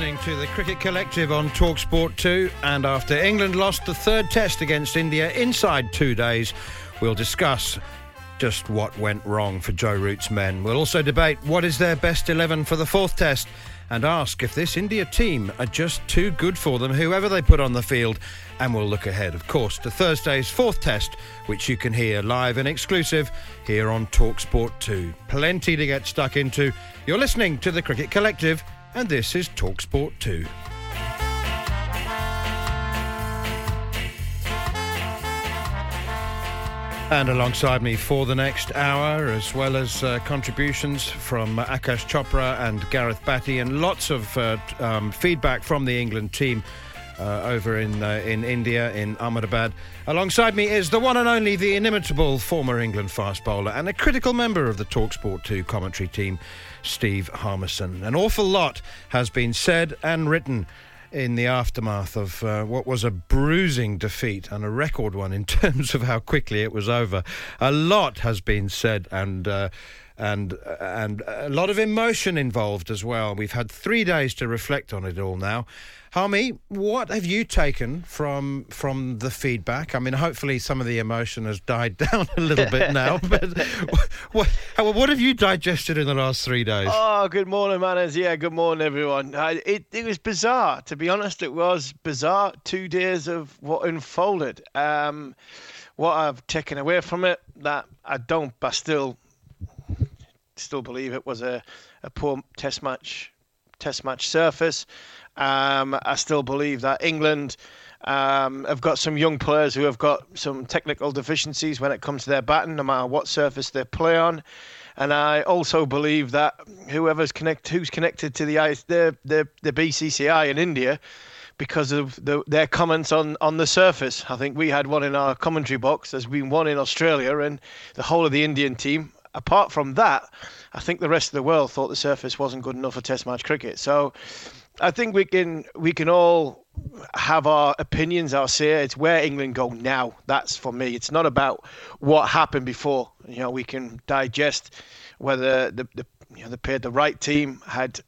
Listening to the Cricket Collective on Talksport 2, and after England lost the third test against India inside two days, we'll discuss just what went wrong for Joe Root's men. We'll also debate what is their best 11 for the fourth test and ask if this India team are just too good for them, whoever they put on the field. And we'll look ahead, of course, to Thursday's fourth test, which you can hear live and exclusive here on Talksport 2. Plenty to get stuck into. You're listening to the Cricket Collective and this is Talksport 2. And alongside me for the next hour, as well as uh, contributions from Akash Chopra and Gareth Batty, and lots of uh, um, feedback from the England team uh, over in uh, in India, in Ahmedabad. Alongside me is the one and only, the inimitable former England fast bowler and a critical member of the Talksport 2 commentary team, Steve Harmison. An awful lot has been said and written in the aftermath of uh, what was a bruising defeat and a record one in terms of how quickly it was over. A lot has been said and. Uh, and and a lot of emotion involved as well. We've had three days to reflect on it all now. Harmy, what have you taken from from the feedback? I mean, hopefully some of the emotion has died down a little bit now. But what, what, have you digested in the last three days? Oh, good morning, manners. Yeah, good morning, everyone. it it was bizarre, to be honest. It was bizarre. Two days of what unfolded. Um, what I've taken away from it, that I don't, but still still believe it was a, a poor test match test match surface. Um, I still believe that England um, have got some young players who have got some technical deficiencies when it comes to their batting, no matter what surface they play on. And I also believe that whoever's connect, who's connected to the the the, the BCCI in India, because of the, their comments on, on the surface. I think we had one in our commentary box. There's been one in Australia, and the whole of the Indian team apart from that, I think the rest of the world thought the surface wasn't good enough for Test match cricket. So I think we can we can all have our opinions, our say. It's where England go now. That's for me. It's not about what happened before. You know, we can digest whether the, the you know they paid the right team, had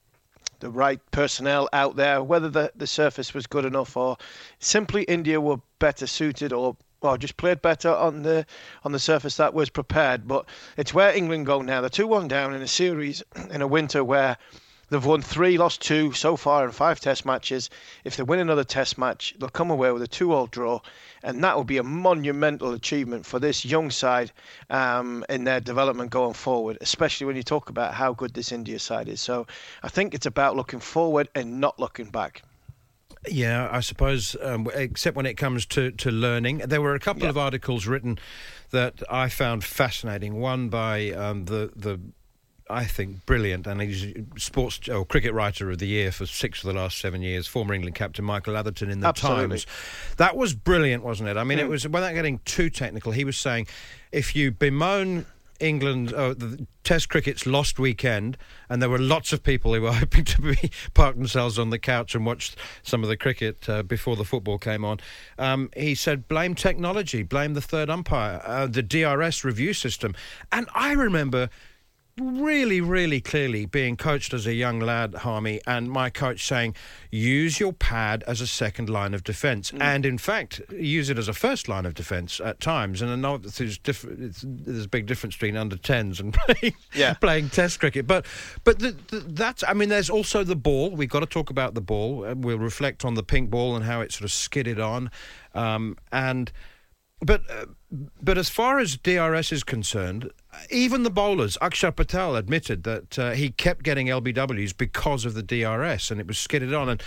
the right personnel out there, whether the, the surface was good enough or simply India were better suited or well, just played better on the on the surface that was prepared. But it's where England go now. They're two one down in a series in a winter where they've won three, lost two so far in five Test matches. If they win another Test match, they'll come away with a two-all draw, and that will be a monumental achievement for this young side um, in their development going forward. Especially when you talk about how good this India side is. So I think it's about looking forward and not looking back. Yeah, I suppose, um, except when it comes to, to learning. There were a couple of articles written that I found fascinating. One by um, the the I think, brilliant. And he's sports or oh, cricket writer of the year for six of the last seven years. Former England captain Michael Atherton in the Absolutely. Times. That was brilliant, wasn't it? I mean, Mm. it was without getting too technical. He was saying, if you bemoan England, oh, the Test cricket's lost weekend, and there were lots of people who were hoping to be park themselves on the couch and watch some of the cricket uh, before the football came on. Um, he said, blame technology, blame the third umpire, uh, the DRS review system. And I remember really, really clearly being coached as a young lad, Harmy, and my coach saying, use your pad as a second line of defence. And in fact, use it as a first line of defence at times. And I know there's, diff- it's, there's a big difference between under 10s and playing, Yeah. playing test cricket. But but the, the, that's, I mean, there's also the ball. We've got to talk about the ball. Uh, We'll reflect on the pink ball and how it sort of skidded on. Um, and. But uh, but as far as DRS is concerned, even the bowlers, Akshar Patel admitted that uh, he kept getting LBWs because of the DRS, and it was skidded on. And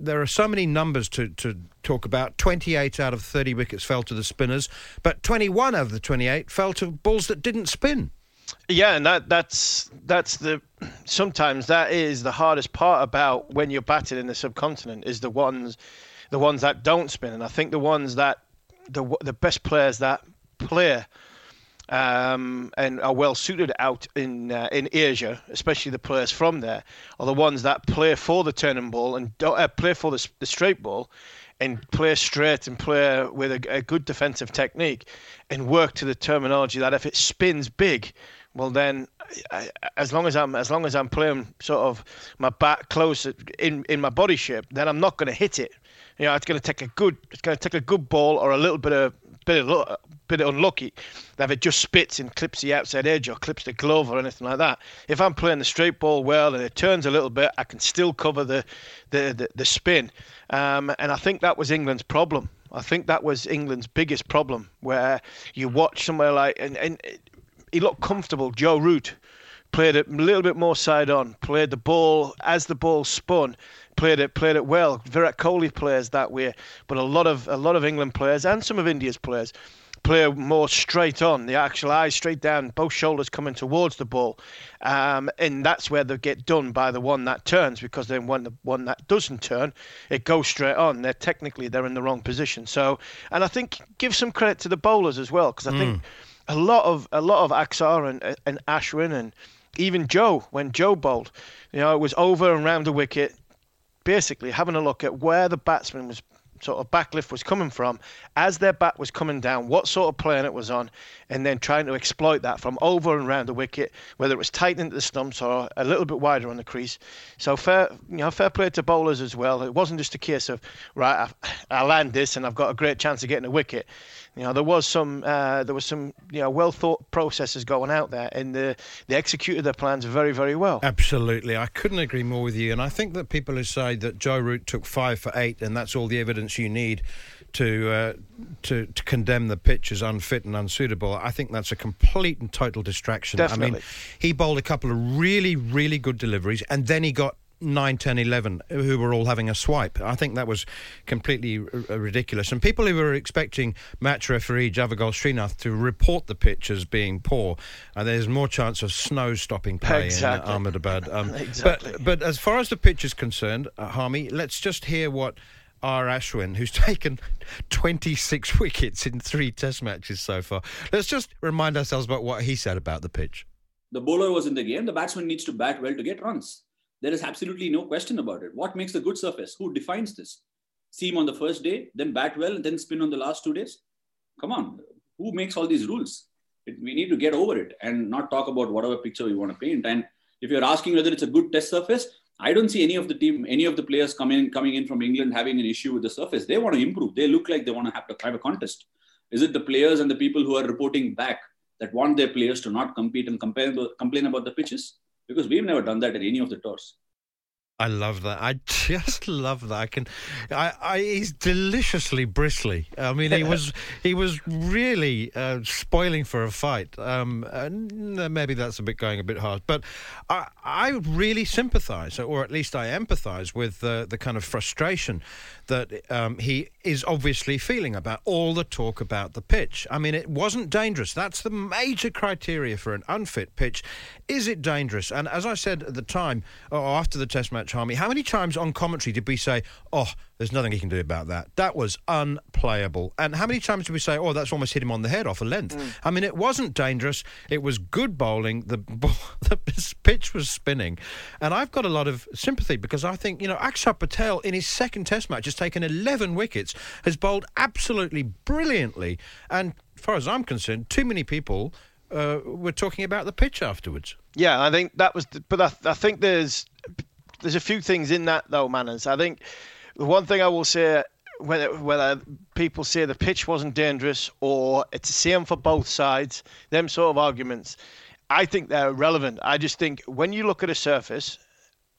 there are so many numbers to, to talk about. 28 out of 30 wickets fell to the spinners, but 21 out of the 28 fell to balls that didn't spin. Yeah, and that that's that's the sometimes that is the hardest part about when you're batting in the subcontinent is the ones the ones that don't spin, and I think the ones that the the best players that play um, and are well suited out in uh, in Asia, especially the players from there, are the ones that play for the turning ball and uh, play for the, the straight ball, and play straight and play with a, a good defensive technique, and work to the terminology that if it spins big, well then, I, as long as I'm as long as I'm playing sort of my back close in in my body shape, then I'm not going to hit it. You know, it's going to take a good it's going to take a good ball or a little bit of bit of bit unlucky that it just spits and clips the outside edge or clips the glove or anything like that. If I'm playing the straight ball well and it turns a little bit, I can still cover the the the, the spin. Um, and I think that was England's problem. I think that was England's biggest problem, where you watch somewhere like and and he looked comfortable. Joe Root played it a little bit more side on, played the ball as the ball spun, played it played it well. Virat Kohli plays that way, but a lot of a lot of England players and some of India's players play more straight on, the actual eyes straight down, both shoulders coming towards the ball, um, and that's where they get done by the one that turns because then when the one that doesn't turn, it goes straight on. They're technically they're in the wrong position. So, and I think give some credit to the bowlers as well because I think a lot of a lot of Axar and and Ashwin and even Joe when Joe bowled, you know, it was over and round the wicket, basically having a look at where the batsman was sort of backlift was coming from as their bat was coming down, what sort of plane it was on, and then trying to exploit that from over and round the wicket, whether it was tight into the stumps or a little bit wider on the crease. So fair, you know, fair play to bowlers as well. It wasn't just a case of right, I, I land this and I've got a great chance of getting a wicket. You know, there was some, uh, there was some, you know, well thought processes going out there, and the, they executed their plans very, very well. Absolutely, I couldn't agree more with you. And I think that people who say that Joe Root took five for eight, and that's all the evidence you need to uh, to, to condemn the pitch as unfit and unsuitable. I think that's a complete and total distraction. I mean, he bowled a couple of really, really good deliveries, and then he got 9, 10, 11 who were all having a swipe. I think that was completely r- ridiculous. And people who were expecting match referee Javagal Srinath to report the pitch as being poor, uh, there's more chance of snow stopping play Exactly. in Ahmedabad. Um, Exactly. But, but as far as the pitch is concerned, uh, Harmy, let's just hear what R. Ashwin, who's taken 26 wickets in three test matches so far, let's just remind ourselves about what he said about the pitch. the bowler was in the game. The batsman needs to bat well to get runs. There is absolutely no question about it. What makes a good surface? Who defines this? Seam on the first day, then bat well, then spin on the last two days? Come on. Who makes all these rules? It, we need to get over it and not talk about whatever picture we want to paint. And if you're asking whether it's a good test surface, I don't see any of the team, any of the players coming coming in from England having an issue with the surface. They want to improve. They look like they want to have to have a contest. Is it the players and the people who are reporting back that want their players to not compete and complain about the pitches? Because we've never done that at any of the tours. I love that. I just love that. I can, I, I he's deliciously bristly. I mean, he was, he was really uh, spoiling for a fight. Um, maybe that's a bit going a bit hard, but I, I really sympathise, or at least I empathise with the the kind of frustration that um, he is obviously feeling about all the talk about the pitch. I mean, it wasn't dangerous. That's the major criteria for an unfit pitch. Is it dangerous? And as I said at the time, or after the Test match, How many times on commentary did we say, "Oh"? There's nothing he can do about that. That was unplayable. And how many times did we say, oh, that's almost hit him on the head off a length? Mm. I mean, it wasn't dangerous. It was good bowling. The, the pitch was spinning. And I've got a lot of sympathy because I think, you know, Akshar Patel in his second test match has taken 11 wickets, has bowled absolutely brilliantly. And as far as I'm concerned, too many people uh, were talking about the pitch afterwards. Yeah, I think that was, the, but I, I think there's there's a few things in that though, Manners. I think the one thing I will say, whether whether people say the pitch wasn't dangerous or it's the same for both sides, them sort of arguments, I think they're relevant. I just think when you look at a surface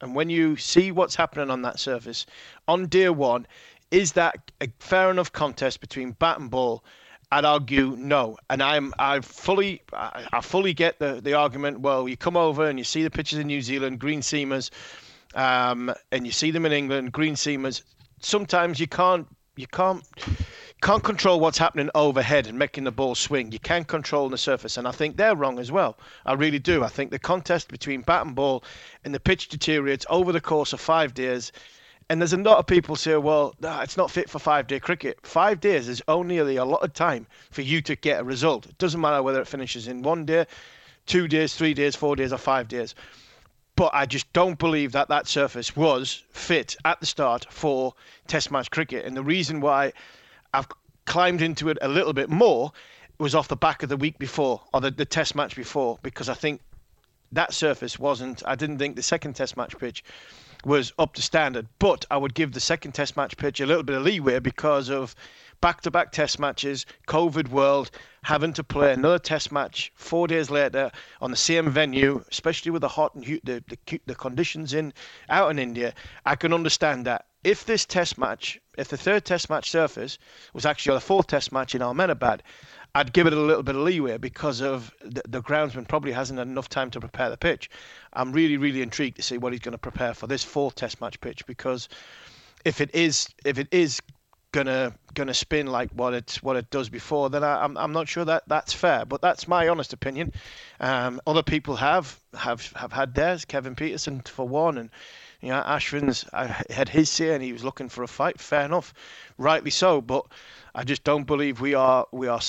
and when you see what's happening on that surface on day one, is that a fair enough contest between bat and ball? I'd argue no, and I'm I fully I, I fully get the the argument. Well, you come over and you see the pitches in New Zealand, green seamers um, and you see them in England, green seamers. Sometimes you can't you can't can't control what's happening overhead and making the ball swing. You can control the surface, and I think they're wrong as well. I really do. I think the contest between bat and ball and the pitch deteriorates over the course of five days. And there's a lot of people say, well, nah, it's not fit for five day cricket. Five days is only a lot of time for you to get a result. It doesn't matter whether it finishes in one day, two days, three days, four days, or five days but I just don't believe that that surface was fit at the start for Test match cricket. And the reason why I've climbed into it a little bit more was off the back of the week before or the, the Test match before, because I think that surface wasn't. I didn't think the second Test match pitch was up to standard, but I would give the second Test match pitch a little bit of leeway because of back to back test matches, COVID world, having to play another test match four days later on the same venue, especially with the hot and the, the, the conditions in out in India, I can understand that. If this test match, if the third test match surface was actually the fourth test match in Ahmedabad, I'd give it a little bit of leeway because of the, the groundsman probably hasn't had enough time to prepare the pitch. I'm really, really intrigued to see what he's going to prepare for this fourth test match pitch because if it is if it is gonna gonna spin like what it what it does before, then I, am I'm, I'm not sure that that's fair. But that's my honest opinion. Um, other people have have have had theirs. Kevin Pietersen for one, and you know Ashwin's I had his say, and he was looking for a fight. Fair enough, rightly so. But I just don't believe we are we are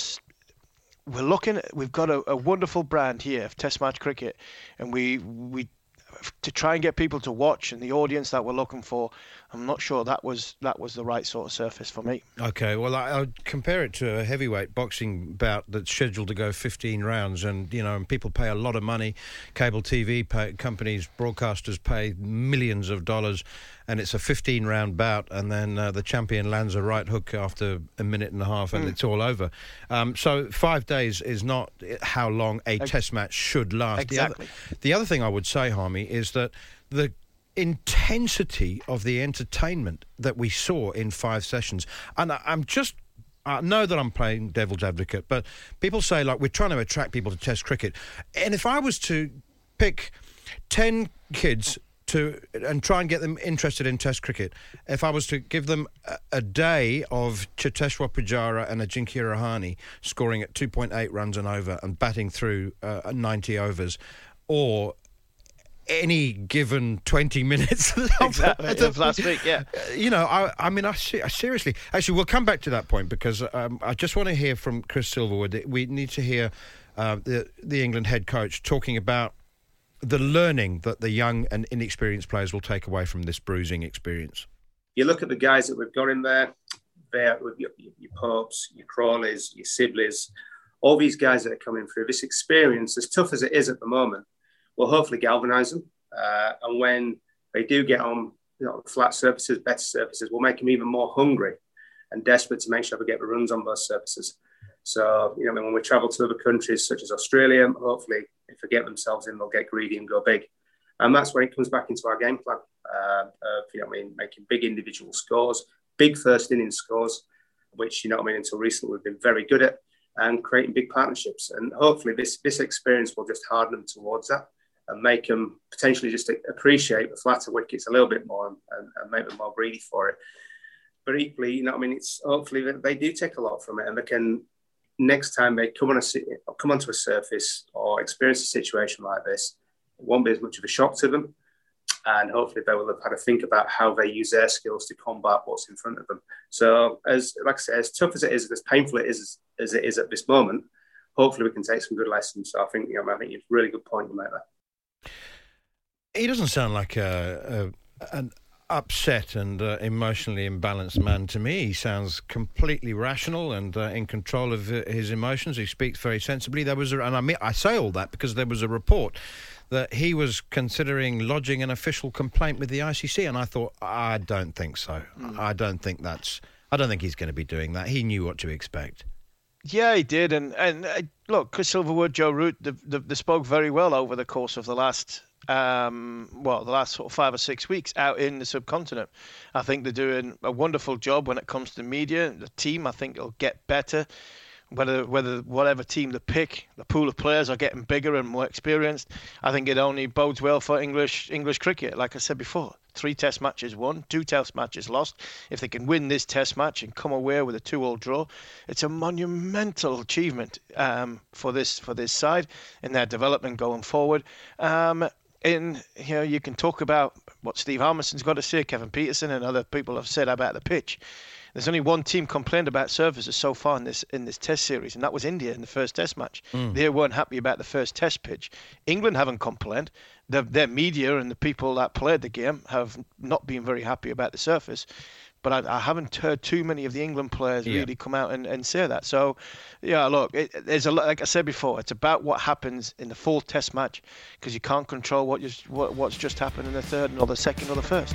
we're looking we've got a, a wonderful brand here of Test match cricket, and we we to try and get people to watch and the audience that we're looking for, I'm not sure that was that was the right sort of surface for me. Okay, well, I, would compare it to a heavyweight boxing bout that's scheduled to go 15 rounds, and you know, and people pay a lot of money. Cable TV pay, companies, broadcasters pay millions of dollars, and it's a 15 round bout, and then uh, the champion lands a right hook after a minute and a half, and mm. it's all over. Um, so five days is not how long a Test match should last. Exactly. The other, the other thing I would say, Harmy, is that the intensity of the entertainment that we saw in five sessions, and I, I'm just I know that I'm playing devil's advocate, but people say like we're trying to attract people to Test cricket, and if I was to pick ten kids to and try and get them interested in Test cricket. If I was to give them a, a day of Cheteshwar Pujara and Ajinkya Rahane scoring at 2.8 runs and over and batting through uh, 90 overs, or any given 20 minutes exactly of last week yeah you know i, I mean I, I, seriously actually we'll come back to that point because um, i just want to hear from chris silverwood we need to hear uh, the, the england head coach talking about the learning that the young and inexperienced players will take away from this bruising experience? You look at the guys that we've got in there, there with your, your Popes, your Crawleys, your Sibleys, all these guys that are coming through. This experience, as tough as it is at the moment, will hopefully galvanise them. Uh, and when they do get on you know, flat surfaces, better surfaces, will make them even more hungry and desperate to make sure they get the runs on those surfaces. So, you know, when we travel to other countries such as Australia, hopefully if they get themselves in, they'll get greedy and go big. And that's when it comes back into our game plan uh, of, you know, I mean, making big individual scores, big first inning scores, which, you know, I mean, until recently we've been very good at, and creating big partnerships. And hopefully this this experience will just harden them towards that and make them potentially just appreciate the flatter wickets a little bit more and, and, make them more greedy for it. But equally, you know, I mean, it's hopefully that they do take a lot from it and they can next time they come on a come onto a surface or experience a situation like this, it won't be as much of a shock to them. And hopefully they will have had to think about how they use their skills to combat what's in front of them. So as like I say, as tough as it is, as painful it is as it is at this moment, hopefully we can take some good lessons. So I think you know, I think it's a really good point you make there. He doesn't sound like a, a an upset and uh, emotionally imbalanced man to me. He sounds completely rational and uh, in control of uh, his emotions. He speaks very sensibly. There was, a, and I mean, I say all that because there was a report that he was considering lodging an official complaint with the ICC, and I thought, I don't think so. Mm. I don't think that's. I don't think he's going to be doing that. He knew what to expect. Yeah, he did, and and uh, look, Chris Silverwood, Joe Root, they, they spoke very well over the course of the last um, well, the last sort of five or six weeks out in the subcontinent. I think they're doing a wonderful job when it comes to media. The team, I think, will get better. Whether whether whatever team they pick, the pool of players are getting bigger and more experienced. I think it only bodes well for English English cricket. Like I said before, three Test matches won, two Test matches lost. If they can win this Test match and come away with a two-all draw, it's a monumental achievement um, for this for this side in their development going forward. Um, in you know you can talk about what Steve Harmison's got to say, Kevin Pietersen, and other people have said about the pitch. There's only one team complained about surfaces so far in this in this Test series, and that was India in the first Test match. Mm. They weren't happy about the first Test pitch. England haven't complained. The, their media and the people that played the game have not been very happy about the surface but I, I, haven't heard too many of the England players yeah. really come out and, and say that. So, yeah, look, it, there's a lot. Like I said before, it's about what happens in the fourth Test match because you can't control what, just, what what's just happened in the third or the second or the first.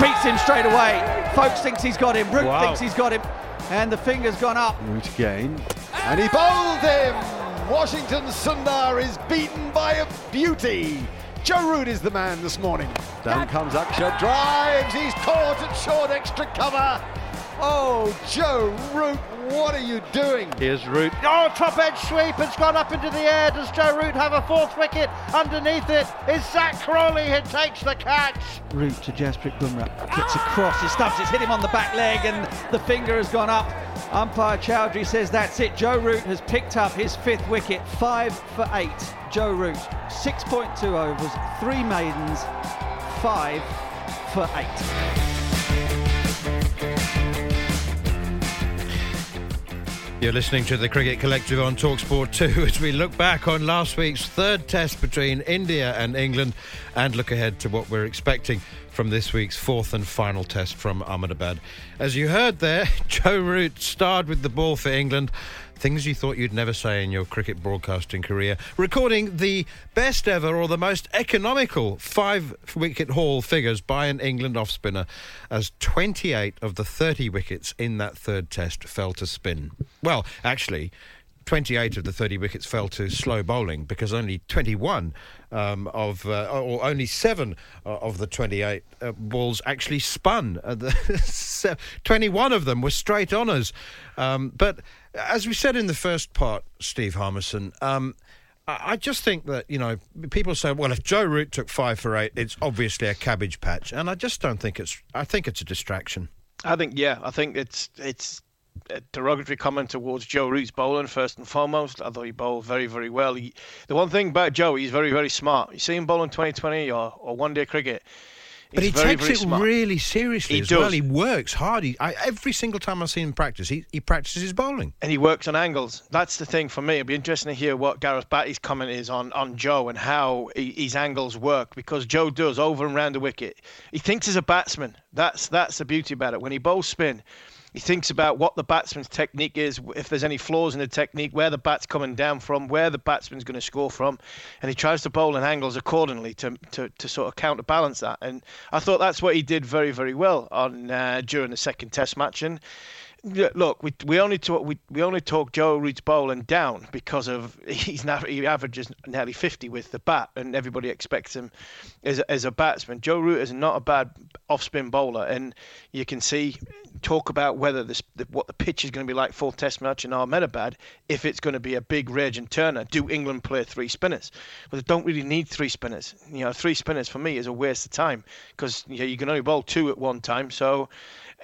Beats him straight away. Foakes thinks he's got him. Root wow. thinks he's got him, and the finger's gone up. Root again, and he bowled him. Washington Sundar is beaten by a beauty. Joe Root is the man this morning. Down comes Akshar, drives, he's caught at short extra cover. Oh, Joe Root, what are you doing? Here's Root. Oh, top edge sweep, it's gone up into the air. Does Joe Root have a fourth wicket? Underneath it is Zak Crawley who takes the catch. Root to Jasprit Bumrah. Gets across, he stuffs, it's hit him on the back leg and the finger has gone up. Umpire Chowdhury says that's it. Joe Root has picked up his fifth wicket, five for eight. Joe Root, 6.2 overs, three maidens, five for eight. You're listening to the Cricket Collective on Talksport 2 as we look back on last week's third test between India and England and look ahead to what we're expecting from this week's fourth and final test from Ahmedabad. As you heard there, Joe Root starred with the ball for England Things you thought you'd never say in your cricket broadcasting career. Recording the best ever or the most economical five wicket haul figures by an England off spinner, as 28 of the 30 wickets in that third test fell to spin. Well, actually, 28 of the 30 wickets fell to slow bowling because only 21 um, of, uh, or only seven uh, of the 28 uh, balls actually spun. Uh, the 21 of them were straight honours. Um, but as we said in the first part, Steve Harmison, um, I just think that, you know, people say, well, if Joe Root took five for eight, it's obviously a cabbage patch. And I just don't think it's, I think it's a distraction. I think, yeah, I think it's, it's, a derogatory comment towards Joe Root's bowling first and foremost. I thought he bowled very, very well. He, the one thing about Joe, he's very, very smart. You see him bowling 2020 or, or one day cricket. But he very, takes very it smart. really seriously He as does. well. He works hard. He, I, every single time I've seen him practice, he, he practices his bowling. and he works on angles. That's the thing for me. It'd be interesting to hear what Gareth Batty's comment is on, on Joe and how he, his angles work because Joe does over and round the wicket. He thinks he's a batsman. That's that's the beauty about it. When he bowls spin, he thinks about what the batsman's technique is, if there's any flaws in the technique, where the bat's coming down from, where the batsman's going to score from, and he tries to bowl in angles accordingly to, to, to sort of counterbalance that. And I thought that's what he did very, very well on uh, during the second Test match. And look, we, we only talk we, we only talk Joe Root's bowling down because of he's now he averages nearly 50 with the bat, and everybody expects him as as a batsman. Joe Root is not a bad off spin bowler, and you can see talk about whether this what the pitch is going to be like for Test match in Ahmedabad. If it's going to be a big rage and turner, do England play three spinners? Well, they don't really need three spinners. You know, three spinners for me is a waste of time because you, know, you can only bowl two at one time, so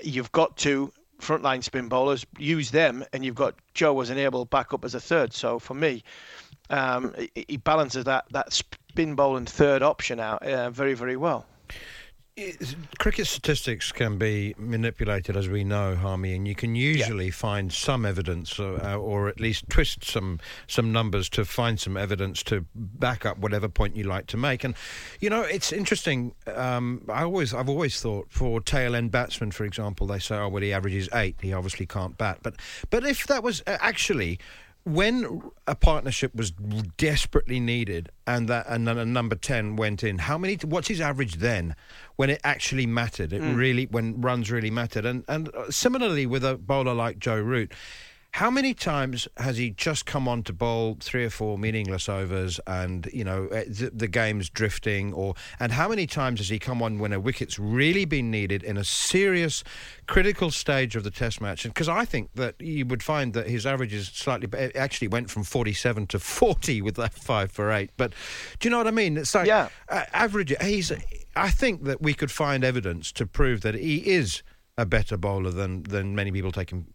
you've got to frontline spin bowlers, use them, and you've got Joe as an able backup as a third. So for me, um, he balances that that spin bowling third option out uh, very very well cricket statistics can be manipulated, as we know, Harmy, and you can usually yeah. find some evidence, or, uh, or, at least twist some some numbers to find some evidence to back up whatever point you like to make. And you know, it's interesting. Um, I always, I've always thought for tail end batsmen, for example, they say, "Oh, well, he averages eight. He obviously can't bat." But but if that was uh, actually when a partnership was desperately needed and that and then a number 10 went in how many what's his average then when it actually mattered it mm. really when runs really mattered and and uh, similarly with a bowler like Joe Root how many times has he just come on to bowl three or four meaningless overs and, you know, eh, the, the, game's drifting? Or And how many times has he come on when a wicket's really been needed in a serious, critical stage of the test match? Because I think that you would find that his average is slightly, it actually went from 47 to 40 with that five for eight. But do you know what I mean? It's like yeah. Uh, average. He's, I think that we could find evidence to prove that he is a better bowler than, than many people take him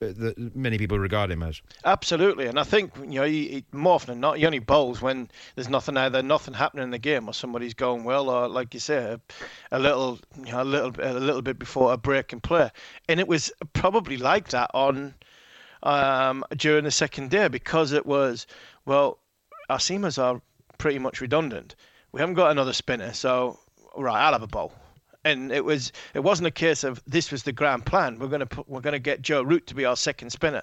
that many people regard him as. Absolutely, and I think you know he, he, more often than not he only bowls when there's nothing either nothing happening in the game or somebody's going well or like you say a, a little you know, a little a little bit before a break in play, and it was probably like that on um, during the second day because it was well our seamers are pretty much redundant. We haven't got another spinner, so right I'll have a bowl and it was it wasn't a case of this was the grand plan. We're to put, we're to get Joe Root to be our second spinner.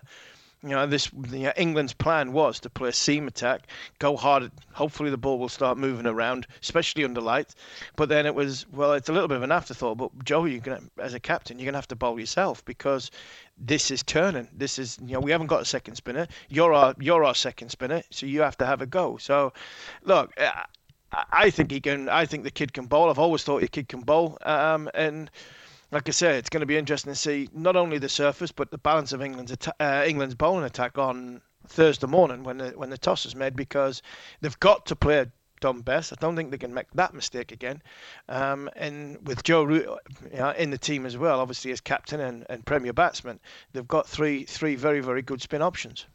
You know, this you uh, know, England's plan was to play a seam attack, go hard. Hopefully, the ball will start moving around, especially under lights. But then it was well, it's a little bit of an afterthought. But Joe, you're gonna, as a captain, you're gonna have to bowl yourself because this is turning. This is you know we haven't got a second spinner. You're our you're our second spinner, so you have to have a go. So, look, uh, I think he can. I think the kid can bowl. I've always thought the kid can bowl. Um, and like I said, it's going to be interesting to see not only the surface but the balance of England's uh, England's bowling attack on Thursday morning when the when the toss is made because they've got to play Dom Bess. I don't think they can make that mistake again. Um, and with Joe Root you know, in the team as well, obviously as captain and, and premier batsman, they've got three three very very good spin options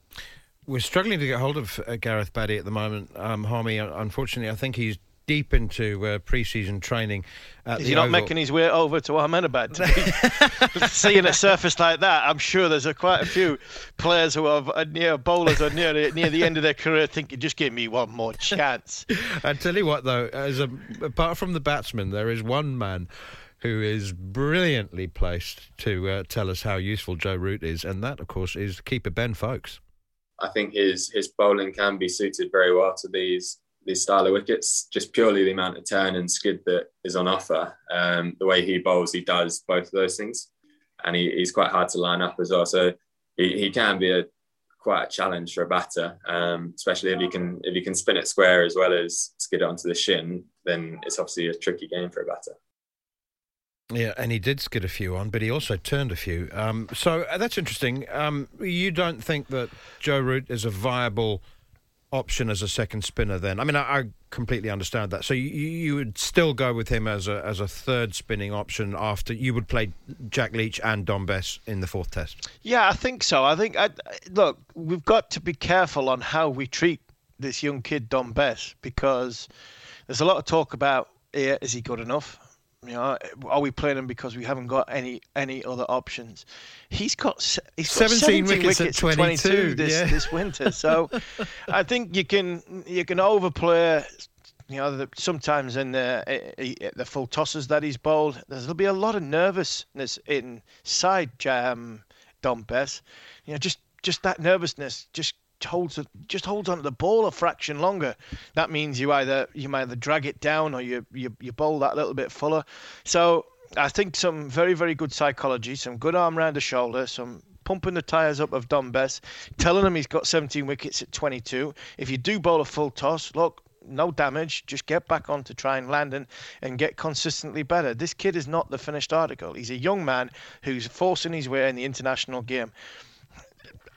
we're struggling to get hold of uh, Gareth Batty at the moment, um, Harmy. Unfortunately, I think he's deep into uh, pre-season training. Is he not Oval. making his way over to Ahmedabad? Seeing a surface like that, I'm sure there's a, quite a few players who are uh, near bowlers or near the, near the end of their career thinking, just give me one more chance. I tell you what, though, as a, apart from the batsman, there is one man who is brilliantly placed to uh, tell us how useful Joe Root is, and that, of course, is keeper Ben Foakes. I think his his bowling can be suited very well to these these style of wickets. Just purely the amount of turn and skid that is on offer. Um, the way he bowls, he does both of those things, and he, he's quite hard to line up as well. So he, he can be a quite a challenge for a batter, um, especially if you can if he can spin it square as well as skid it onto the shin. Then it's obviously a tricky game for a batter. Yeah, and he did skid a few on, but he also turned a few. Um, so uh, that's interesting. Um, you don't think that Joe Root is a viable option as a second spinner? Then, I mean, I, I completely understand that. So you, you, would still go with him as a as a third spinning option after you would play Jack Leach and Dom Bess in the fourth test. Yeah, I think so. I think I, look, we've got to be careful on how we treat this young kid Dom Bess because there's a lot of talk about yeah, is he good enough? You know, are we playing him because we haven't got any any other options? He's got he's got 17, 17 wickets, wickets at 22, 22 this yeah. this winter. So I think you can you can overplay. You know, the, sometimes in the the full tosses that he's bowled, there'll be a lot of nervousness inside um, Dom Bess. You know, just just that nervousness just holds just holds onto the ball a fraction longer. That means you either you either drag it down or you you, you bowl that little bit fuller. So I think some very, very good psychology, some good arm round the shoulder, some pumping the tyres up of Dom Bess, telling him he's got 17 wickets at 22. If you do bowl a full toss, look, no damage. Just get back on to try and land and, and get consistently better. This kid is not the finished article. He's a young man who's forcing his way in the international game.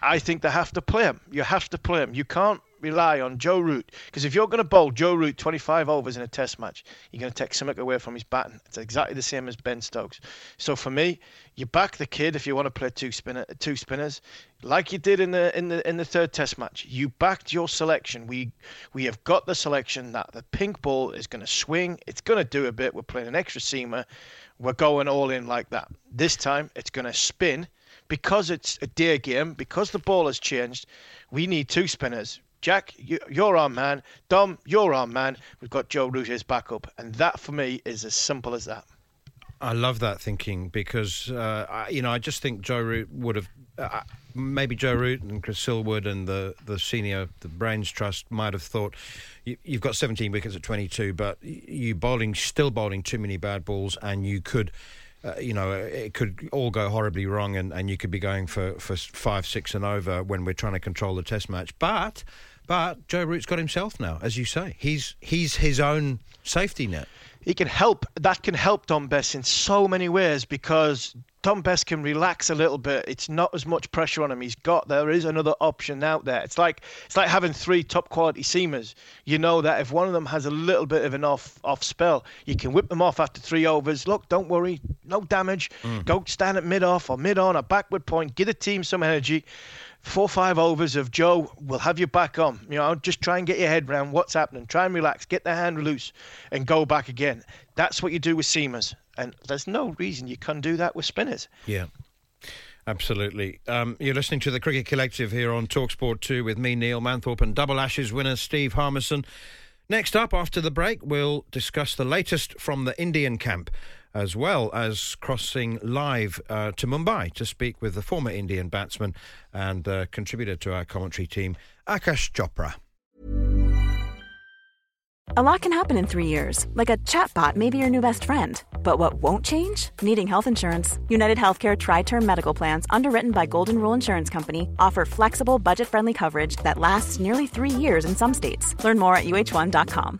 I think they have to play him. You have to play him. You can't rely on Joe Root because if you're going to bowl Joe Root 25 overs in a test match, you're going to take something away from his batting. It's exactly the same as Ben Stokes. So for me, you back the kid if you want to play two spinner, two spinners, like you did in the in the in the third test match. You backed your selection. We we have got the selection that the pink ball is going to swing. It's going to do a bit. We're playing an extra seamer. We're going all in like that. This time it's going to spin because it's a day game, because the ball has changed, we need two spinners. Jack, you, are our man. Dom, you're our man. We've got Joe Root as backup. And that, for me, is as simple as that. I love that thinking because, uh, I, you know, I just think Joe Root would have, uh, maybe Joe Root and Chris Silverwood and the, the senior, the Brains Trust might have thought, you, have got 17 wickets at 22, but you bowling, still bowling too many bad balls and you could uh, you know, it could all go horribly wrong, and, and you could be going for, for five, six, and over when we're trying to control the Test match. But but Joe Root's got himself now, as you say. He's he's his own safety net. He can help. That can help Dom Bess in so many ways because Dom Bess can relax a little bit. It's not as much pressure on him. He's got there is another option out there. It's like it's like having three top quality seamers. You know that if one of them has a little bit of an off off spell, you can whip them off after three overs. Look, don't worry, no damage. Mm. Go stand at mid off or mid on a backward point. Give the team some energy four five overs of Joe will have you back on. You know, just try and get your head around what's happening. Try and relax, get the hand loose, and go back again. That's what you do with seamers, and there's no reason you can't do that with spinners. Yeah. Absolutely. Um, you're listening to the Cricket Collective here on Talksport 2 with me, Neil Manthorp, and Double Ashes winner Steve Harmison. Next up, after the break, we'll discuss the latest from the Indian camp as well as crossing live uh, to Mumbai to speak with the former Indian batsman and uh, contributor to our commentary team, Akash Chopra. A lot can happen in three years, like a chatbot may be your new best friend. But what won't change? Needing health insurance. United Healthcare Tri Term Medical Plans, underwritten by Golden Rule Insurance Company, offer flexible, budget friendly coverage that lasts nearly three years in some states. Learn more at uh1.com.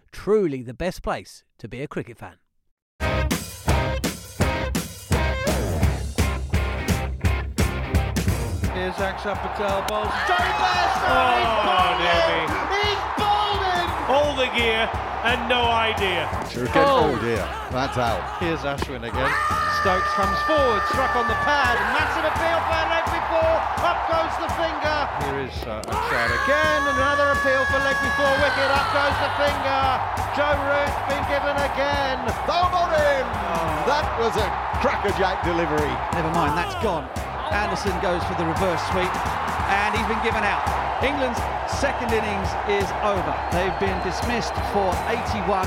truly the best place to be a cricket fan. Here's Axar Patel bowls. Jonny Bairstow! Oh, he's He's bowling! All the gear and no idea. Sure. Oh. oh dear, that's out. Here's Ashwin again. Ah! Stokes comes forward, struck on the pad. Massive appeal for leg before. Up goes the finger. Here is uh, Axar again. Another appeal for leg before wicket. Up goes the finger. Joe Root been given again. Over him. Oh. That was a crackerjack delivery. Never mind, that's gone. Anderson goes for the reverse sweep, and he's been given out. England's second innings is over. They've been dismissed for 81.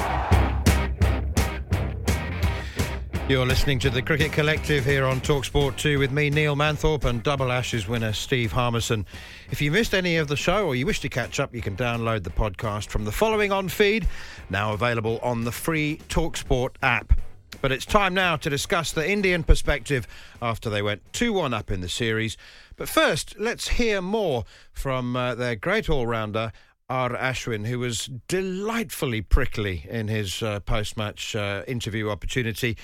You're listening to the Cricket Collective here on Talksport 2 with me, Neil Manthorp, and Double Ashes winner Steve Harmison. If you missed any of the show or you wish to catch up, you can download the podcast from the following on feed, now available on the free Talksport app. But it's time now to discuss the Indian perspective after they went 2 1 up in the series. But first, let's hear more from uh, their great all rounder, R. Ashwin, who was delightfully prickly in his uh, post match uh, interview opportunity.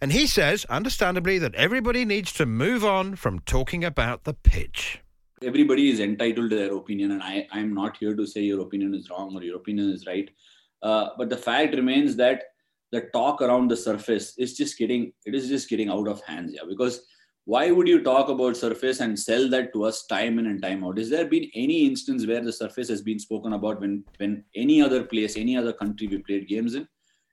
And he says, understandably, that everybody needs to move on from talking about the pitch. Everybody is entitled to their opinion, and I, I'm not here to say your opinion is wrong or your opinion is right. Uh, but the fact remains that the talk around the surface is just getting it is just getting out of hands, yeah. Because why would you talk about surface and sell that to us time in and time out? Is there been any instance where the surface has been spoken about when when any other place, any other country we played games in?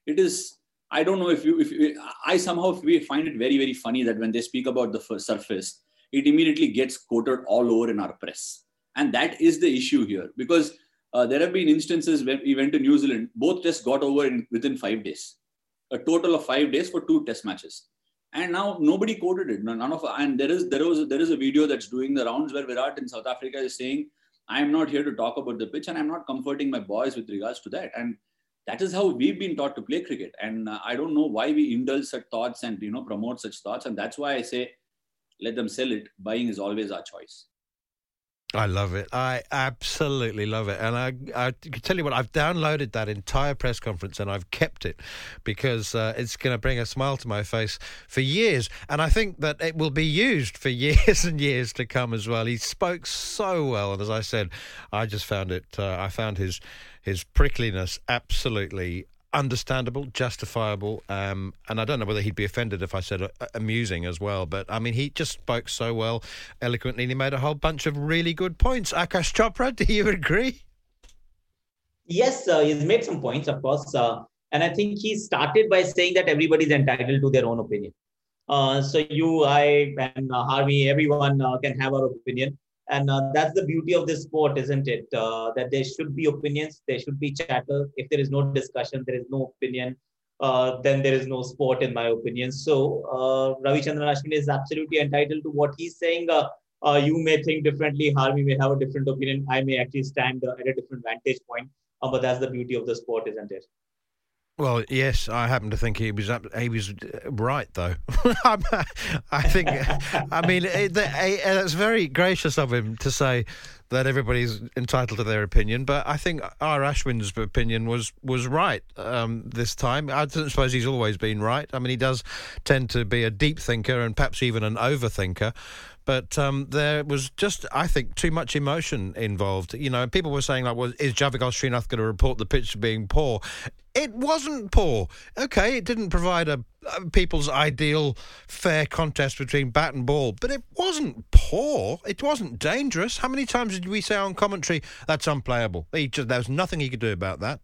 It is I don't know if you, if you, I somehow find it very, very funny that when they speak about the surface, it immediately gets quoted all over in our press. And that is the issue here because uh, there have been instances when we went to New Zealand, both tests got over in, within five days, a total of five days for two test matches. And now nobody quoted it. None of and there is there was there is a video that's doing the rounds where Virat in South Africa is saying, "I'm not here to talk about the pitch, and I'm not comforting my boys with regards to that." And that is how we've been taught to play cricket. And uh, i don't know why we indulge such thoughts and you know promote such thoughts. And that's why i say let them sell it. Buying is always our choice I love it. I absolutely love it. And I, I can tell you what, I've downloaded that entire press conference and I've kept it because uh, it's going to bring a smile to my face for years. And I think that it will be used for years and years to come as well. He spoke so well. And as I said, I just found it, uh, I found his his prickliness absolutely understandable, justifiable, um, and I don't know whether he'd be offended if I said uh, amusing as well. But I mean, he just spoke so well, eloquently, and he made a whole bunch of really good points. Akash Chopra, do you agree? Yes, uh, he's made some points, of course, uh, and I think he started by saying that everybody's entitled to their own opinion. Uh, so you, I, and uh, Harvey, everyone uh, can have our opinion and uh, that's the beauty of this sport isn't it? Uh, that there should be opinions there should be chatter. If there is no discussion there is no opinion uh, then there is no sport in my opinion. So uh, ravichandran ashwin is absolutely entitled to what he's saying. Uh, uh, you may think differently harvey may have a different opinion. I may actually stand at a different vantage point. But that's the beauty of the sport isn't it well, yes, I happen to think he was he was uh, right though. I think, I mean, it, it's very gracious of him to say that everybody's entitled to their opinion, but I think R. Ashwin's opinion was was right um, this time. I don't suppose he's always been right. I mean, he does tend to be a deep thinker and perhaps even an overthinker. But um, there was just, I think, too much emotion involved. You know, people were saying, like, well, is Javagal Srinath going to report the pitch being poor? It wasn't poor. Okay, it didn't provide a, a, people's ideal fair contest between bat and ball, but it wasn't poor. It wasn't dangerous. How many times did we say on commentary that's unplayable? Just, there was nothing he could do about that.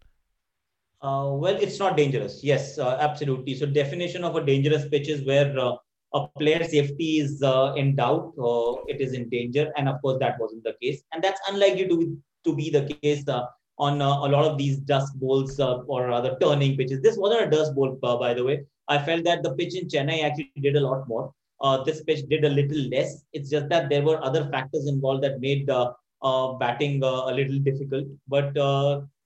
Uh, well, it's not dangerous. Yes, uh, absolutely. So, definition of a dangerous pitch is where uh, a player safety is uh, in doubt, or it is in danger, and of course that wasn't the case, and that's unlikely to be, to be the case uh, on uh, a lot of these dust bowls uh, or rather turning pitches. This wasn't a dust bowl, uh, by the way. I felt that the pitch in Chennai actually did a lot more. Uh, this pitch did a little less. It's just that there were other factors involved that made batting a little difficult. But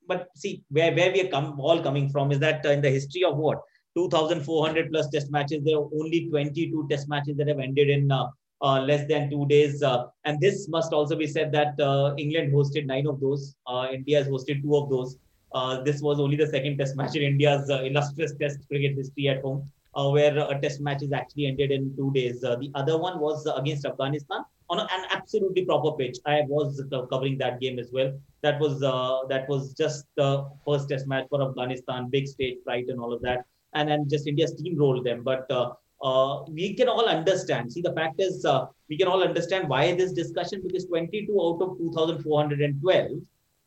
but see where where we are come, all coming from is that in the history of what 2,400 plus test matches. There are only 22 test matches that have ended in uh, uh, less than two days. Uh, and this must also be said that uh, England hosted nine of those. Uh, India has hosted two of those. Uh, this was only the second test match in India's illustrious test cricket history at home, where a test match is actually ended in two days. the other one was against Afghanistan on an absolutely proper pitch. I was covering that game as well. That was that was just the first test match for Afghanistan, big stage, right, and all of that and then just India steamrolled them. But uh, uh, we can all understand. See, the fact is, uh, we can all understand why this discussion because 22 out of 2,412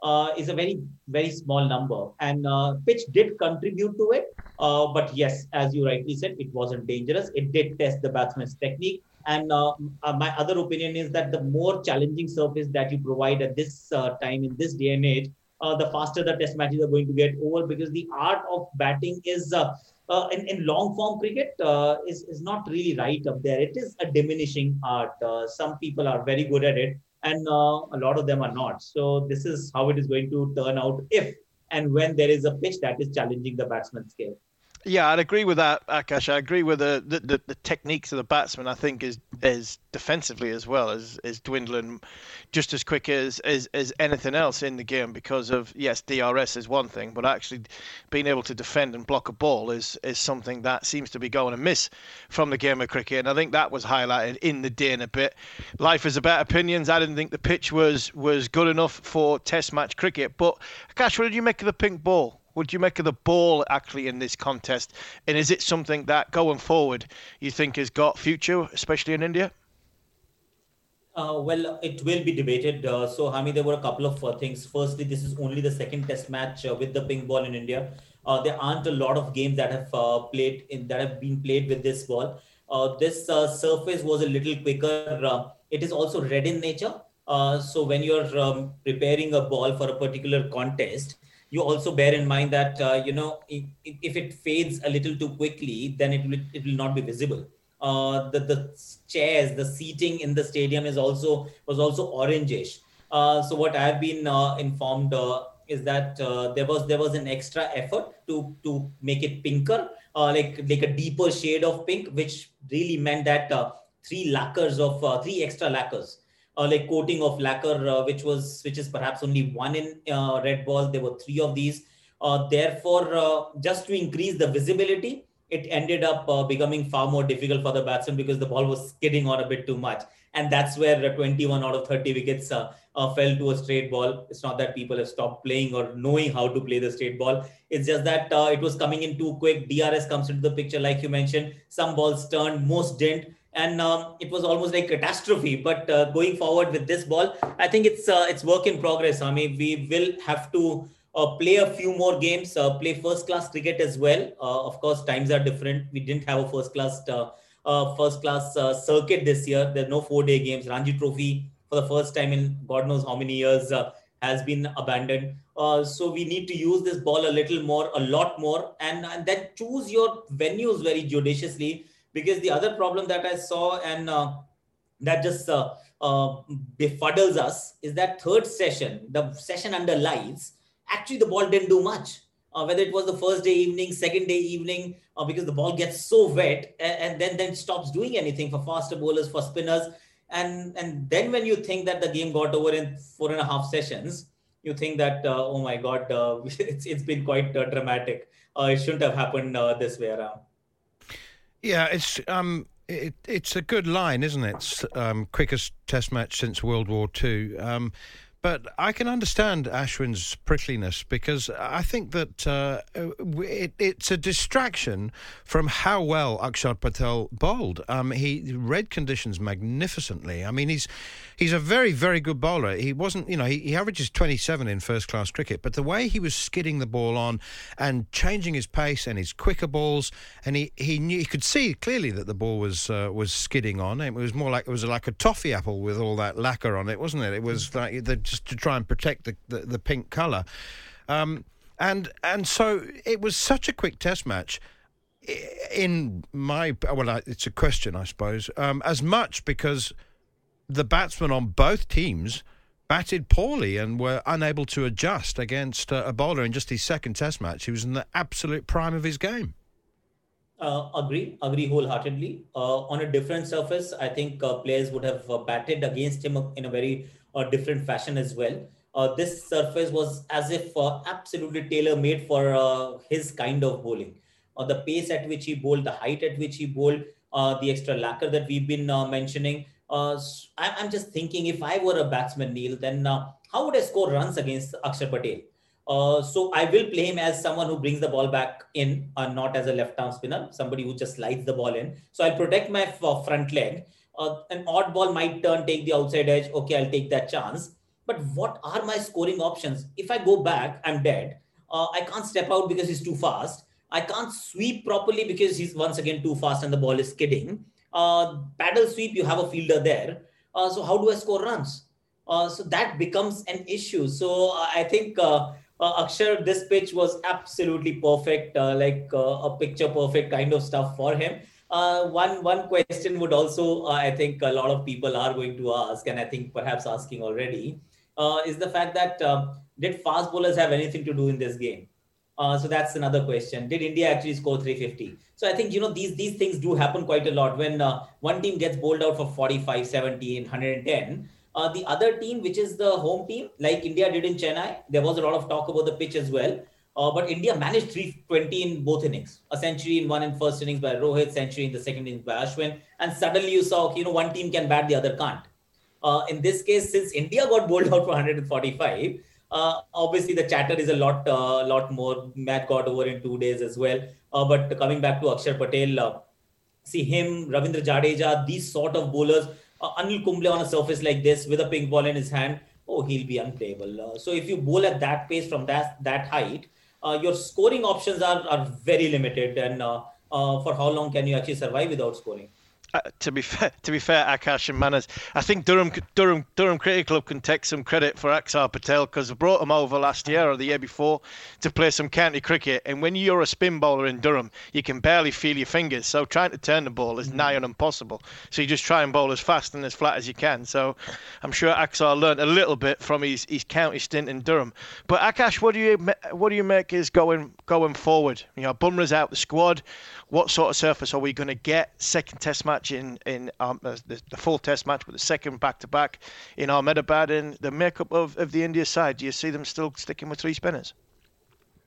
uh, is a very, very small number. And uh, pitch did contribute to it. Uh, but yes, as you rightly said, it wasn't dangerous. It did test the batsman's technique. And my other opinion is that the more challenging surface that you provide at this time in this day and age, the faster the test matches are going to get over because the art of batting is uh, in, in long form cricket uh, is, is not really right up there. It is a diminishing art. Uh, some people are very good at it, and uh, a lot of them are not. So this is how it is going to turn out if and when there is a pitch that is challenging the batsman's skill. Yeah, I'd agree with that, Akash. I agree with the, the, the, the, techniques of the batsman. I think is is defensively as well as is dwindling just as quick as, as as anything else in the game because of yes, DRS is one thing, but actually being able to defend and block a ball is is something that seems to be going amiss from the game of cricket. And I think that was highlighted in the day in a bit. Life is about opinions. I didn't think the pitch was was good enough for Test match cricket. But Akash, what did you make of the pink ball? What do you make of the ball actually in this contest? And is it something that going forward you think has got future, especially in India? Uh, well, it will be debated. Uh, so, Harmy, there were a couple of uh, things. Firstly, this is only the second test match uh, with the pink ball in India. Uh, there aren't a lot of games that have uh, played in, that have been played with this ball. this surface was a little quicker. it is also red in nature. so, when you're um, preparing a ball for a particular contest, you also bear in mind that uh, you know if, if, it fades a little too quickly then it will it will not be visible. Uh, the the chairs the seating in the stadium is also was also orangish. Uh, so what i've been uh, informed uh, is that uh, there was there was an extra effort to to make it pinker like like a deeper shade of pink which really meant that three lacquers of three extra lacquers like coating of lacquer, uh, which was which is perhaps only one in uh, red ball. There were three of these. Uh, therefore, uh, just to increase the visibility, it ended up uh, becoming far more difficult for the batsman because the ball was skidding on a bit too much, and that's where 21 out of 30 wickets fell to a straight ball. It's not that people have stopped playing or knowing how to play the straight ball. It's just that it was coming in too quick. DRS comes into the picture, like you mentioned. Some balls turned, most didn't and um, it was almost like catastrophe. But uh, going forward with this ball, I think it's uh, it's work in progress. I mean, we will have to uh, play a few more games, uh, play first class cricket as well. Uh, of course, times are different. We didn't have a first class uh, first class circuit this year. There are no four day games. Ranji Trophy for the first time in God knows how many years has been abandoned. so we need to use this ball a little more, a lot more, and, and then choose your venues very judiciously because the other problem that I saw and uh, that just uh, uh, befuddles us is that third session, the session under lights, actually the ball didn't do much. Uh, whether it was the first day evening, second day evening, uh, because the ball gets so wet and, and, then then stops doing anything for faster bowlers, for spinners, and and then when you think that the game got over in four and a half sessions, you think that uh, oh my god, uh, it's it's been quite uh, dramatic. It shouldn't have happened this way around. Yeah, it's um, it, it's a good line, isn't it? Um, quickest Test match since World War Two. Um, but I can understand Ashwin's prickliness because I think that uh, it, it's a distraction from how well Akshar Patel bowled. Um, he read conditions magnificently. I mean, he's he's a very very good bowler. He wasn't, you know, he, he averages 27 in first class cricket, but the way he was skidding the ball on and changing his pace and his quicker balls, and he he knew he could see clearly that the ball was uh, was skidding on. It was more like it was like a toffee apple with all that lacquer on it, wasn't it? It was like the just to try and protect the, the, the pink colour. Um, and and so it was such a quick test match. In my well, it's a question, I suppose. Um, as much because the batsmen on both teams batted poorly and were unable to adjust against uh, a bowler in just his second test match. He was in the absolute prime of his game. Uh, agree, agree wholeheartedly. Uh, on a different surface, I think uh, players would have uh, batted against him in a very uh, different fashion as well. Uh, this surface was as if uh, absolutely tailor made for uh, his kind of bowling. Or the pace at which he bowled, the height at which he bowled, the extra lacquer that we've been mentioning. I'm just thinking if I were a batsman, Neil, then how would I score runs against Akshar Patel? Uh, so I will play him as someone who brings the ball back in, not as a left arm spinner, somebody who just slides the ball in. So I'll protect my front leg. Uh, an odd ball might turn, take the outside edge. Okay, I'll take that chance. But what are my scoring options? If I go back, I'm dead. Uh, I can't step out because he's too fast. I can't sweep properly because he's once again too fast and the ball is skidding. Uh, paddle sweep, you have a fielder there. Uh, so how do I score runs? Uh, so that becomes an issue. So uh, I think uh, Akshar, this pitch was absolutely perfect, uh, like uh, a picture perfect kind of stuff for him. Uh, one one question would also, uh, I think, a lot of people are going to ask, and I think perhaps asking already, uh, is the fact that um, did fast bowlers have anything to do in this game? so that's another question. Did India actually score 350? So I think you know these these things do happen quite a lot when one team gets bowled out for 45, 70, 110 uh, the other team, which is the home team, like India did in Chennai, there was a lot of talk about the pitch as well. Uh, but India managed 320 in both innings. A century in one in first innings by Rohit, century in the second innings by Ashwin. And suddenly you saw, you know, one team can bat, the other can't. Uh, in this case, since India got bowled out for 145, uh, obviously the chatter is a lot, uh, lot more. Match got over in two days as well. Uh, but coming back to Akshar Patel, uh, see him, Ravindra Jadeja, these sort of bowlers Anil Kumble on a surface like this with a pink ball in his hand, oh, he'll be unplayable. So if you bowl at that pace from that that height, uh, your scoring options are, are very limited. And uh, uh, for how long can you actually survive without scoring? Uh, to be fair, to be fair, Akash and Manners, I think Durham Durham Durham Cricket Club can take some credit for Axar Patel because they brought him over last year or the year before to play some county cricket. And when you're a spin bowler in Durham, you can barely feel your fingers. So trying to turn the ball is nigh on impossible. So you just try and bowl as fast and as flat as you can. So I'm sure Axar learned a little bit from his, his county stint in Durham. But Akash, what do you what do you make is going going forward? You know, Bumrah's out the squad what sort of surface are we going to get? Second Test match in in um, the, the, full Test match, but the second back to back in Ahmedabad, and the makeup of, of the India side. Do you see them still sticking with three spinners?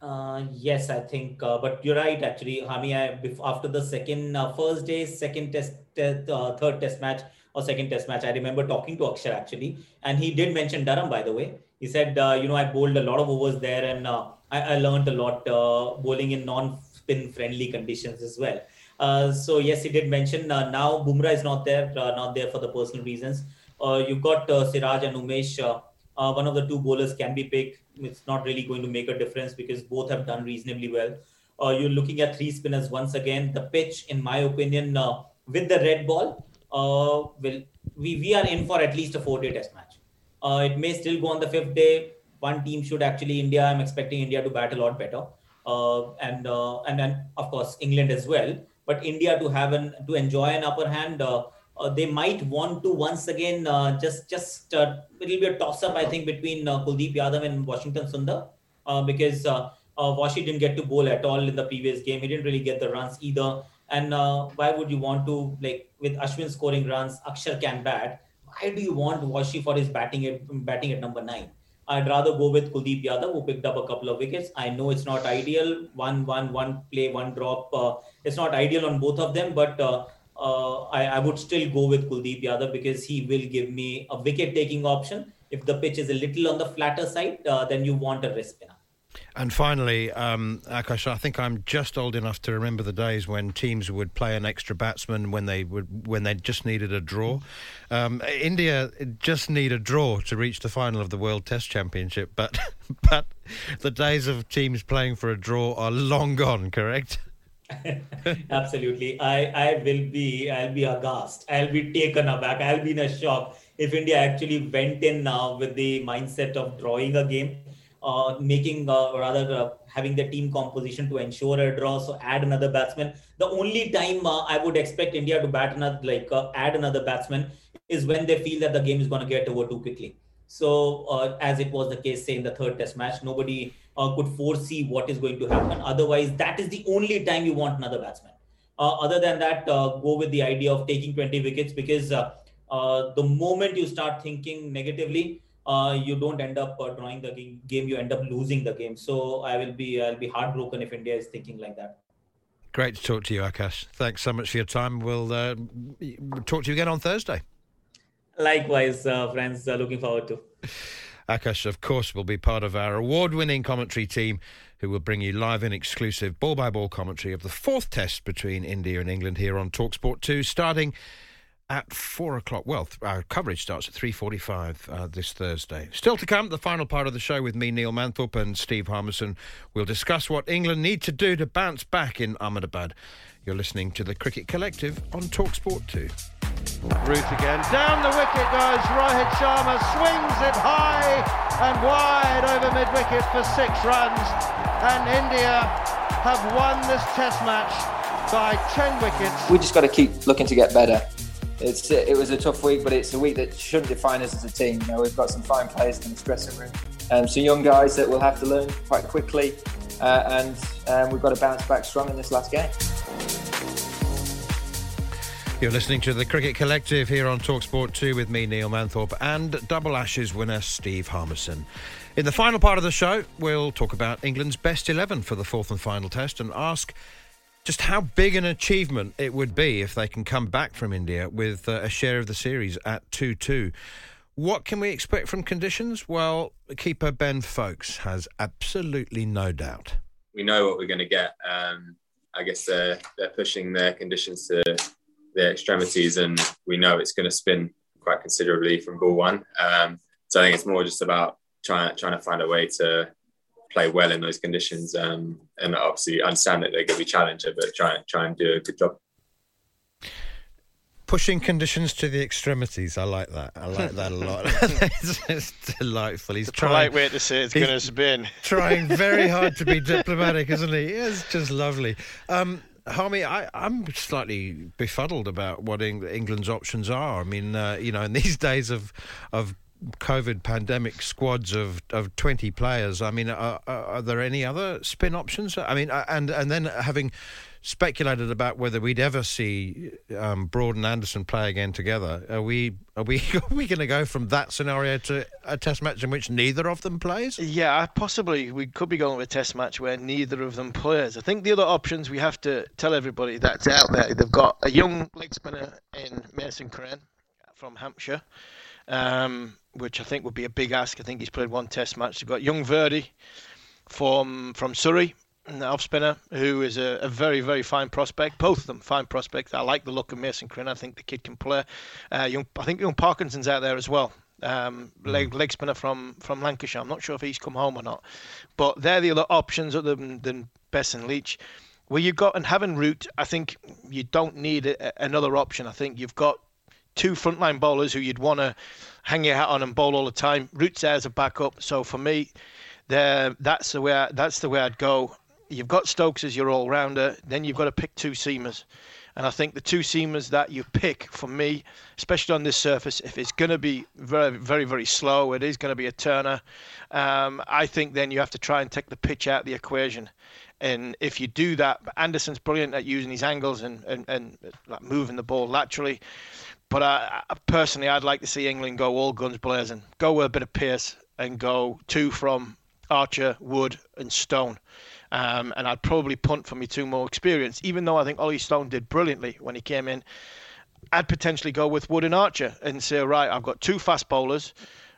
Uh, yes, I think, uh, but you're right. Actually, Harmy, I, after the second, uh, first day, second test, uh, third test match or second test match, I remember talking to Akshar actually, and he did mention Durham. By the way, he said, uh, you know, I bowled a lot of overs there, and uh, I, I, learned a lot bowling in non spin friendly conditions as well. Uh, so yes, he did mention uh, now Bumrah is not there, uh, not there for the personal reasons. Uh, you've got uh, Siraj and Umesh. Uh, one of the two bowlers can be picked. It's not really going to make a difference because both have done reasonably well. you're looking at three spinners once again. The pitch, in my opinion, with the red ball, will we we are in for at least a four-day test match. it may still go on the fifth day. One team should actually India. I'm expecting India to bat a lot better uh, and uh, and then of course England as well. But India to have an to enjoy an upper hand, uh, uh they might want to once again uh, just just uh, it'll be a toss up I think between Kuldeep Yadav and Washington Sundar because uh, Washi didn't get to bowl at all in the previous game. He didn't really get the runs either. And why would you want to like with Ashwin scoring runs, Akshar can bat? Why do you want Washi for his batting at batting at number nine? I'd rather go with Kuldeep Yadav, who picked up a couple of wickets. I know it's not ideal. One, one, one play, one drop. Uh, it's not ideal on both of them, but uh, uh, I, I, would still go with Kuldeep Yadav because he will give me a wicket-taking option. If the pitch is a little on the flatter side, uh, then you want a wrist spinner. And finally, um, Akash, I think I'm just old enough to remember the days when teams would play an extra batsman when they would when they just needed a draw. Um, India just need a draw to reach the final of the World Test Championship, but but the days of teams playing for a draw are long gone. Correct? Absolutely. I, I will be I'll be aghast. I'll be taken aback. I'll be in a shock if India actually went in now with the mindset of drawing a game uh, making uh, rather uh, having the team composition to ensure a draw. So add another batsman. The only time uh, I would expect India to bat another like uh, add another batsman is when they feel that the game is going to get over too quickly. So as it was the case, say in the third Test match, nobody could foresee what is going to happen. Otherwise, that is the only time you want another batsman. other than that, go with the idea of taking 20 wickets because the moment you start thinking negatively uh, you don't end up uh, drawing the game, you end up losing the game. So I will be I'll be heartbroken if India is thinking like that. Great to talk to you, Akash. Thanks so much for your time. We'll uh, talk to you again on Thursday. Likewise, uh, friends. Uh, looking forward to. Akash, of course, will be part of our award winning commentary team who will bring you live and exclusive ball by ball commentary of the fourth test between India and England here on Talksport 2, starting at four o'clock. Well, our coverage starts at three forty-five uh, this Thursday. Still to come, the final part of the show with me, Neil Manthorp, and Steve Harmison. We'll discuss what England need to do to bounce back in Ahmedabad. You're listening to the Cricket Collective on Talksport Two. Root again. Down the wicket goes Rohit Sharma, swings it high and wide over mid wicket for six runs. And India have won this test match by 10 wickets. We just got to keep looking to get better. It's it was a tough week, but it's a week that shouldn't define us as a team. You know, we've got some fine players in the dressing room, um, some young guys that will have to learn quite quickly, uh, and um, we've got to bounce back strong in this last game. You're listening to the Cricket Collective here on Talksport 2 with me, Neil Manthorp, and Double Ashes winner Steve Harmison. In the final part of the show, we'll talk about England's best 11 for the fourth and final test and ask just how big an achievement it would be if they can come back from India with uh, a share of the series at 2 2. What can we expect from conditions? Well, keeper Ben Foakes has absolutely no doubt. We know what we're going to get. Um, I guess they're, they're pushing their conditions to their extremities, and we know it's going to spin quite considerably from ball one. Um, so I think it's more just about trying trying to find a way to play well in those conditions, um, and obviously understand that they're going to be challenger, but try and try and do a good job. Pushing conditions to the extremities. I like that. I like that a lot. it's, it's delightful. He's the trying. polite way to say it's going to spin. Trying very hard to be diplomatic, isn't he? It's just lovely. Um, Harmy, I, am slightly befuddled about what Eng- England's options are. I mean, uh, you know, in these days of of COVID pandemic squads of, of 20 players, I mean, are, are there any other spin options? I mean, uh, and and then having speculated about whether we'd ever see um, Broad and Anderson play again together. Are we are we are we going to go from that scenario to a test match in which neither of them plays? Yeah, possibly we could be going with a test match where neither of them plays. I think the other options we have to tell everybody that's out there. They've got a young leg spinner in Mason Crane from Hampshire. Um, which I think would be a big ask. I think he's played one test match. They've got young Virdi from from Surrey, off spinner, who is a, a, very, very fine prospect. Both of them fine prospects. I like the look of Mason Crane. I think the kid can play. Uh, young, I think young Parkinson's out there as well. Um, hmm. leg, leg spinner from, from Lancashire. I'm not sure if he's come home or not. But they're the other options other than, than Bess and Leach. Where you've got and having Root, I think you don't need a, another option. I think you've got two frontline bowlers who you'd want to hang your hat on and bowl all the time. Root's as a backup. So for me, there that's the way I, that's the way I'd go you've got Stokes as your all rounder, then you've got to pick two seamers. And I think the two seamers that you pick for me, especially on this surface, if it's going to be very, very, very slow, it is going to be a turner. Um, I think then you have to try and take the pitch out of the equation. And if you do that, Anderson's brilliant at using his angles and, and, and like moving the ball laterally. But I, I, personally, I'd like to see England go all guns blazing, go with a bit of pace, and go two from Archer, Wood, and Stone. Um, and I'd probably punt for me two more experience, even though I think Ollie Stone did brilliantly when he came in. I'd potentially go with Wood and Archer and say, right, I've got two fast bowlers,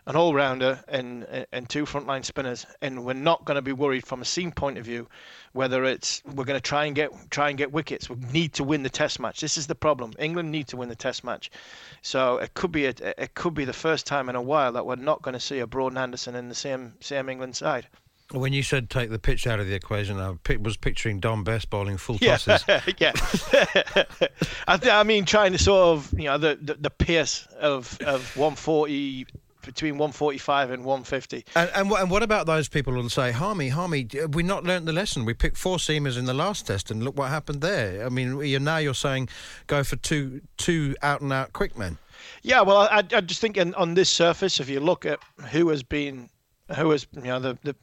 an all rounder, and and two frontline spinners, and we're not going to be worried from a seam point of view whether it's we're going to try and get try and get wickets. We need to win the Test match. This is the problem. England need to win the Test match, so it could be a, it could be the first time in a while that we're not going to see a Broad and Anderson in the same same England side. When you said take the pitch out of the equation, I was picturing Dom Bess bowling full tosses. yeah, I, th- I, mean, trying to sort of you know the the, the pace of of 140 between 145 and 150. And, and, and what about those people who'll say, Harmy, Harmy, we not learnt the lesson. We picked four seamers in the last test, and look what happened there. I mean, you're, now you're saying go for two two out and out quick men. Yeah, well, I, I just think on this surface, if you look at who has been, who has you know the the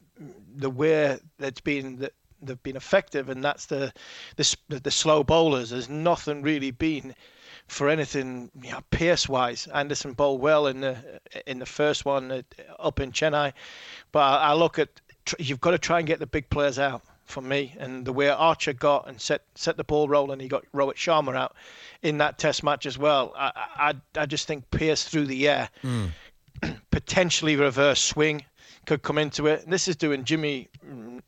the way that's been that they've been effective, and that's the the, the slow bowlers. There's nothing really been for anything you know, pace wise. Anderson bowled well in the in the first one up in Chennai, but I, look at you've got to try and get the big players out for me. And the way Archer got and set set the ball rolling, he got Rohit Sharma out in that Test match as well. I I, I just think pace through the air, mm. potentially reverse swing could come into it. And this is doing Jimmy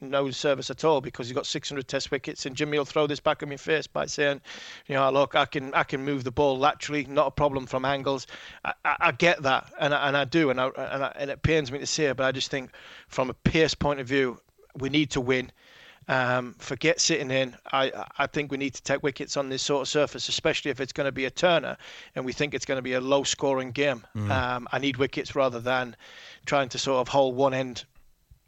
no service at all because he's got 600 test wickets, and Jimmy will throw this back in my face by saying, you know, look, I can I can move the ball laterally, not a problem from angles. I, I, I get that, and I, and I do, and I, and, I, and it pains me to say it, but I just think from a pace point of view, we need to win. Um, forget sitting in. I I think we need to take wickets on this sort of surface, especially if it's going to be a turner, and we think it's going to be a low-scoring game. Mm. Um, I need wickets rather than trying to sort of hold one end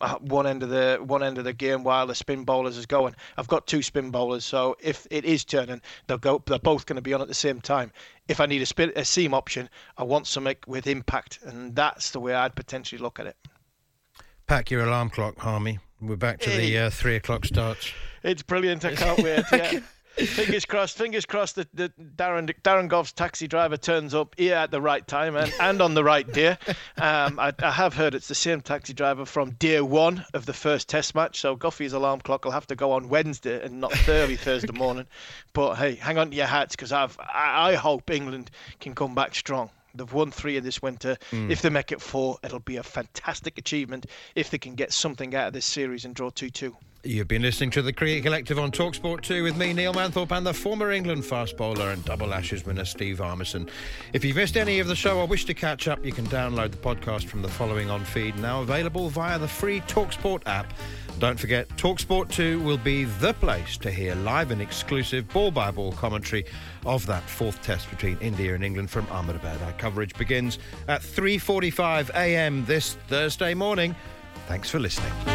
uh, one end of the one end of the game while the spin bowlers is going. I've got two spin bowlers, so if it is turning, they'll go. They're both going to be on at the same time. If I need a spin a seam option, I want something with impact, and that's the way I'd potentially look at it. Pack your alarm clock, Harmy. We're back to the uh, three o'clock starts. It's brilliant. I can't wait. Yeah. fingers crossed. Fingers crossed that, that Darren Darren Gough's taxi driver turns up here at the right time and, and on the right day. Um, I, I have heard it's the same taxi driver from day one of the first Test match. So Goughy's alarm clock will have to go on Wednesday and not early Thursday morning. But hey, hang on to your hats because I've I, I hope England can come back strong. They've won three in this winter. Mm. If they make it four, it'll be a fantastic achievement if they can get something out of this series and draw 2 2. You've been listening to the Cricket Collective on Talksport 2 with me, Neil Manthorp, and the former England fast bowler and double Ashes winner, Steve Harmison. If you've missed any of the show or wish to catch up, you can download the podcast from the following on feed, now available via the free Talksport app. Don't forget, Talksport 2 will be the place to hear live and exclusive ball by ball commentary of that fourth test between India and England from Ahmedabad. Our coverage begins at 3:45 a.m. this Thursday morning. Thanks for listening.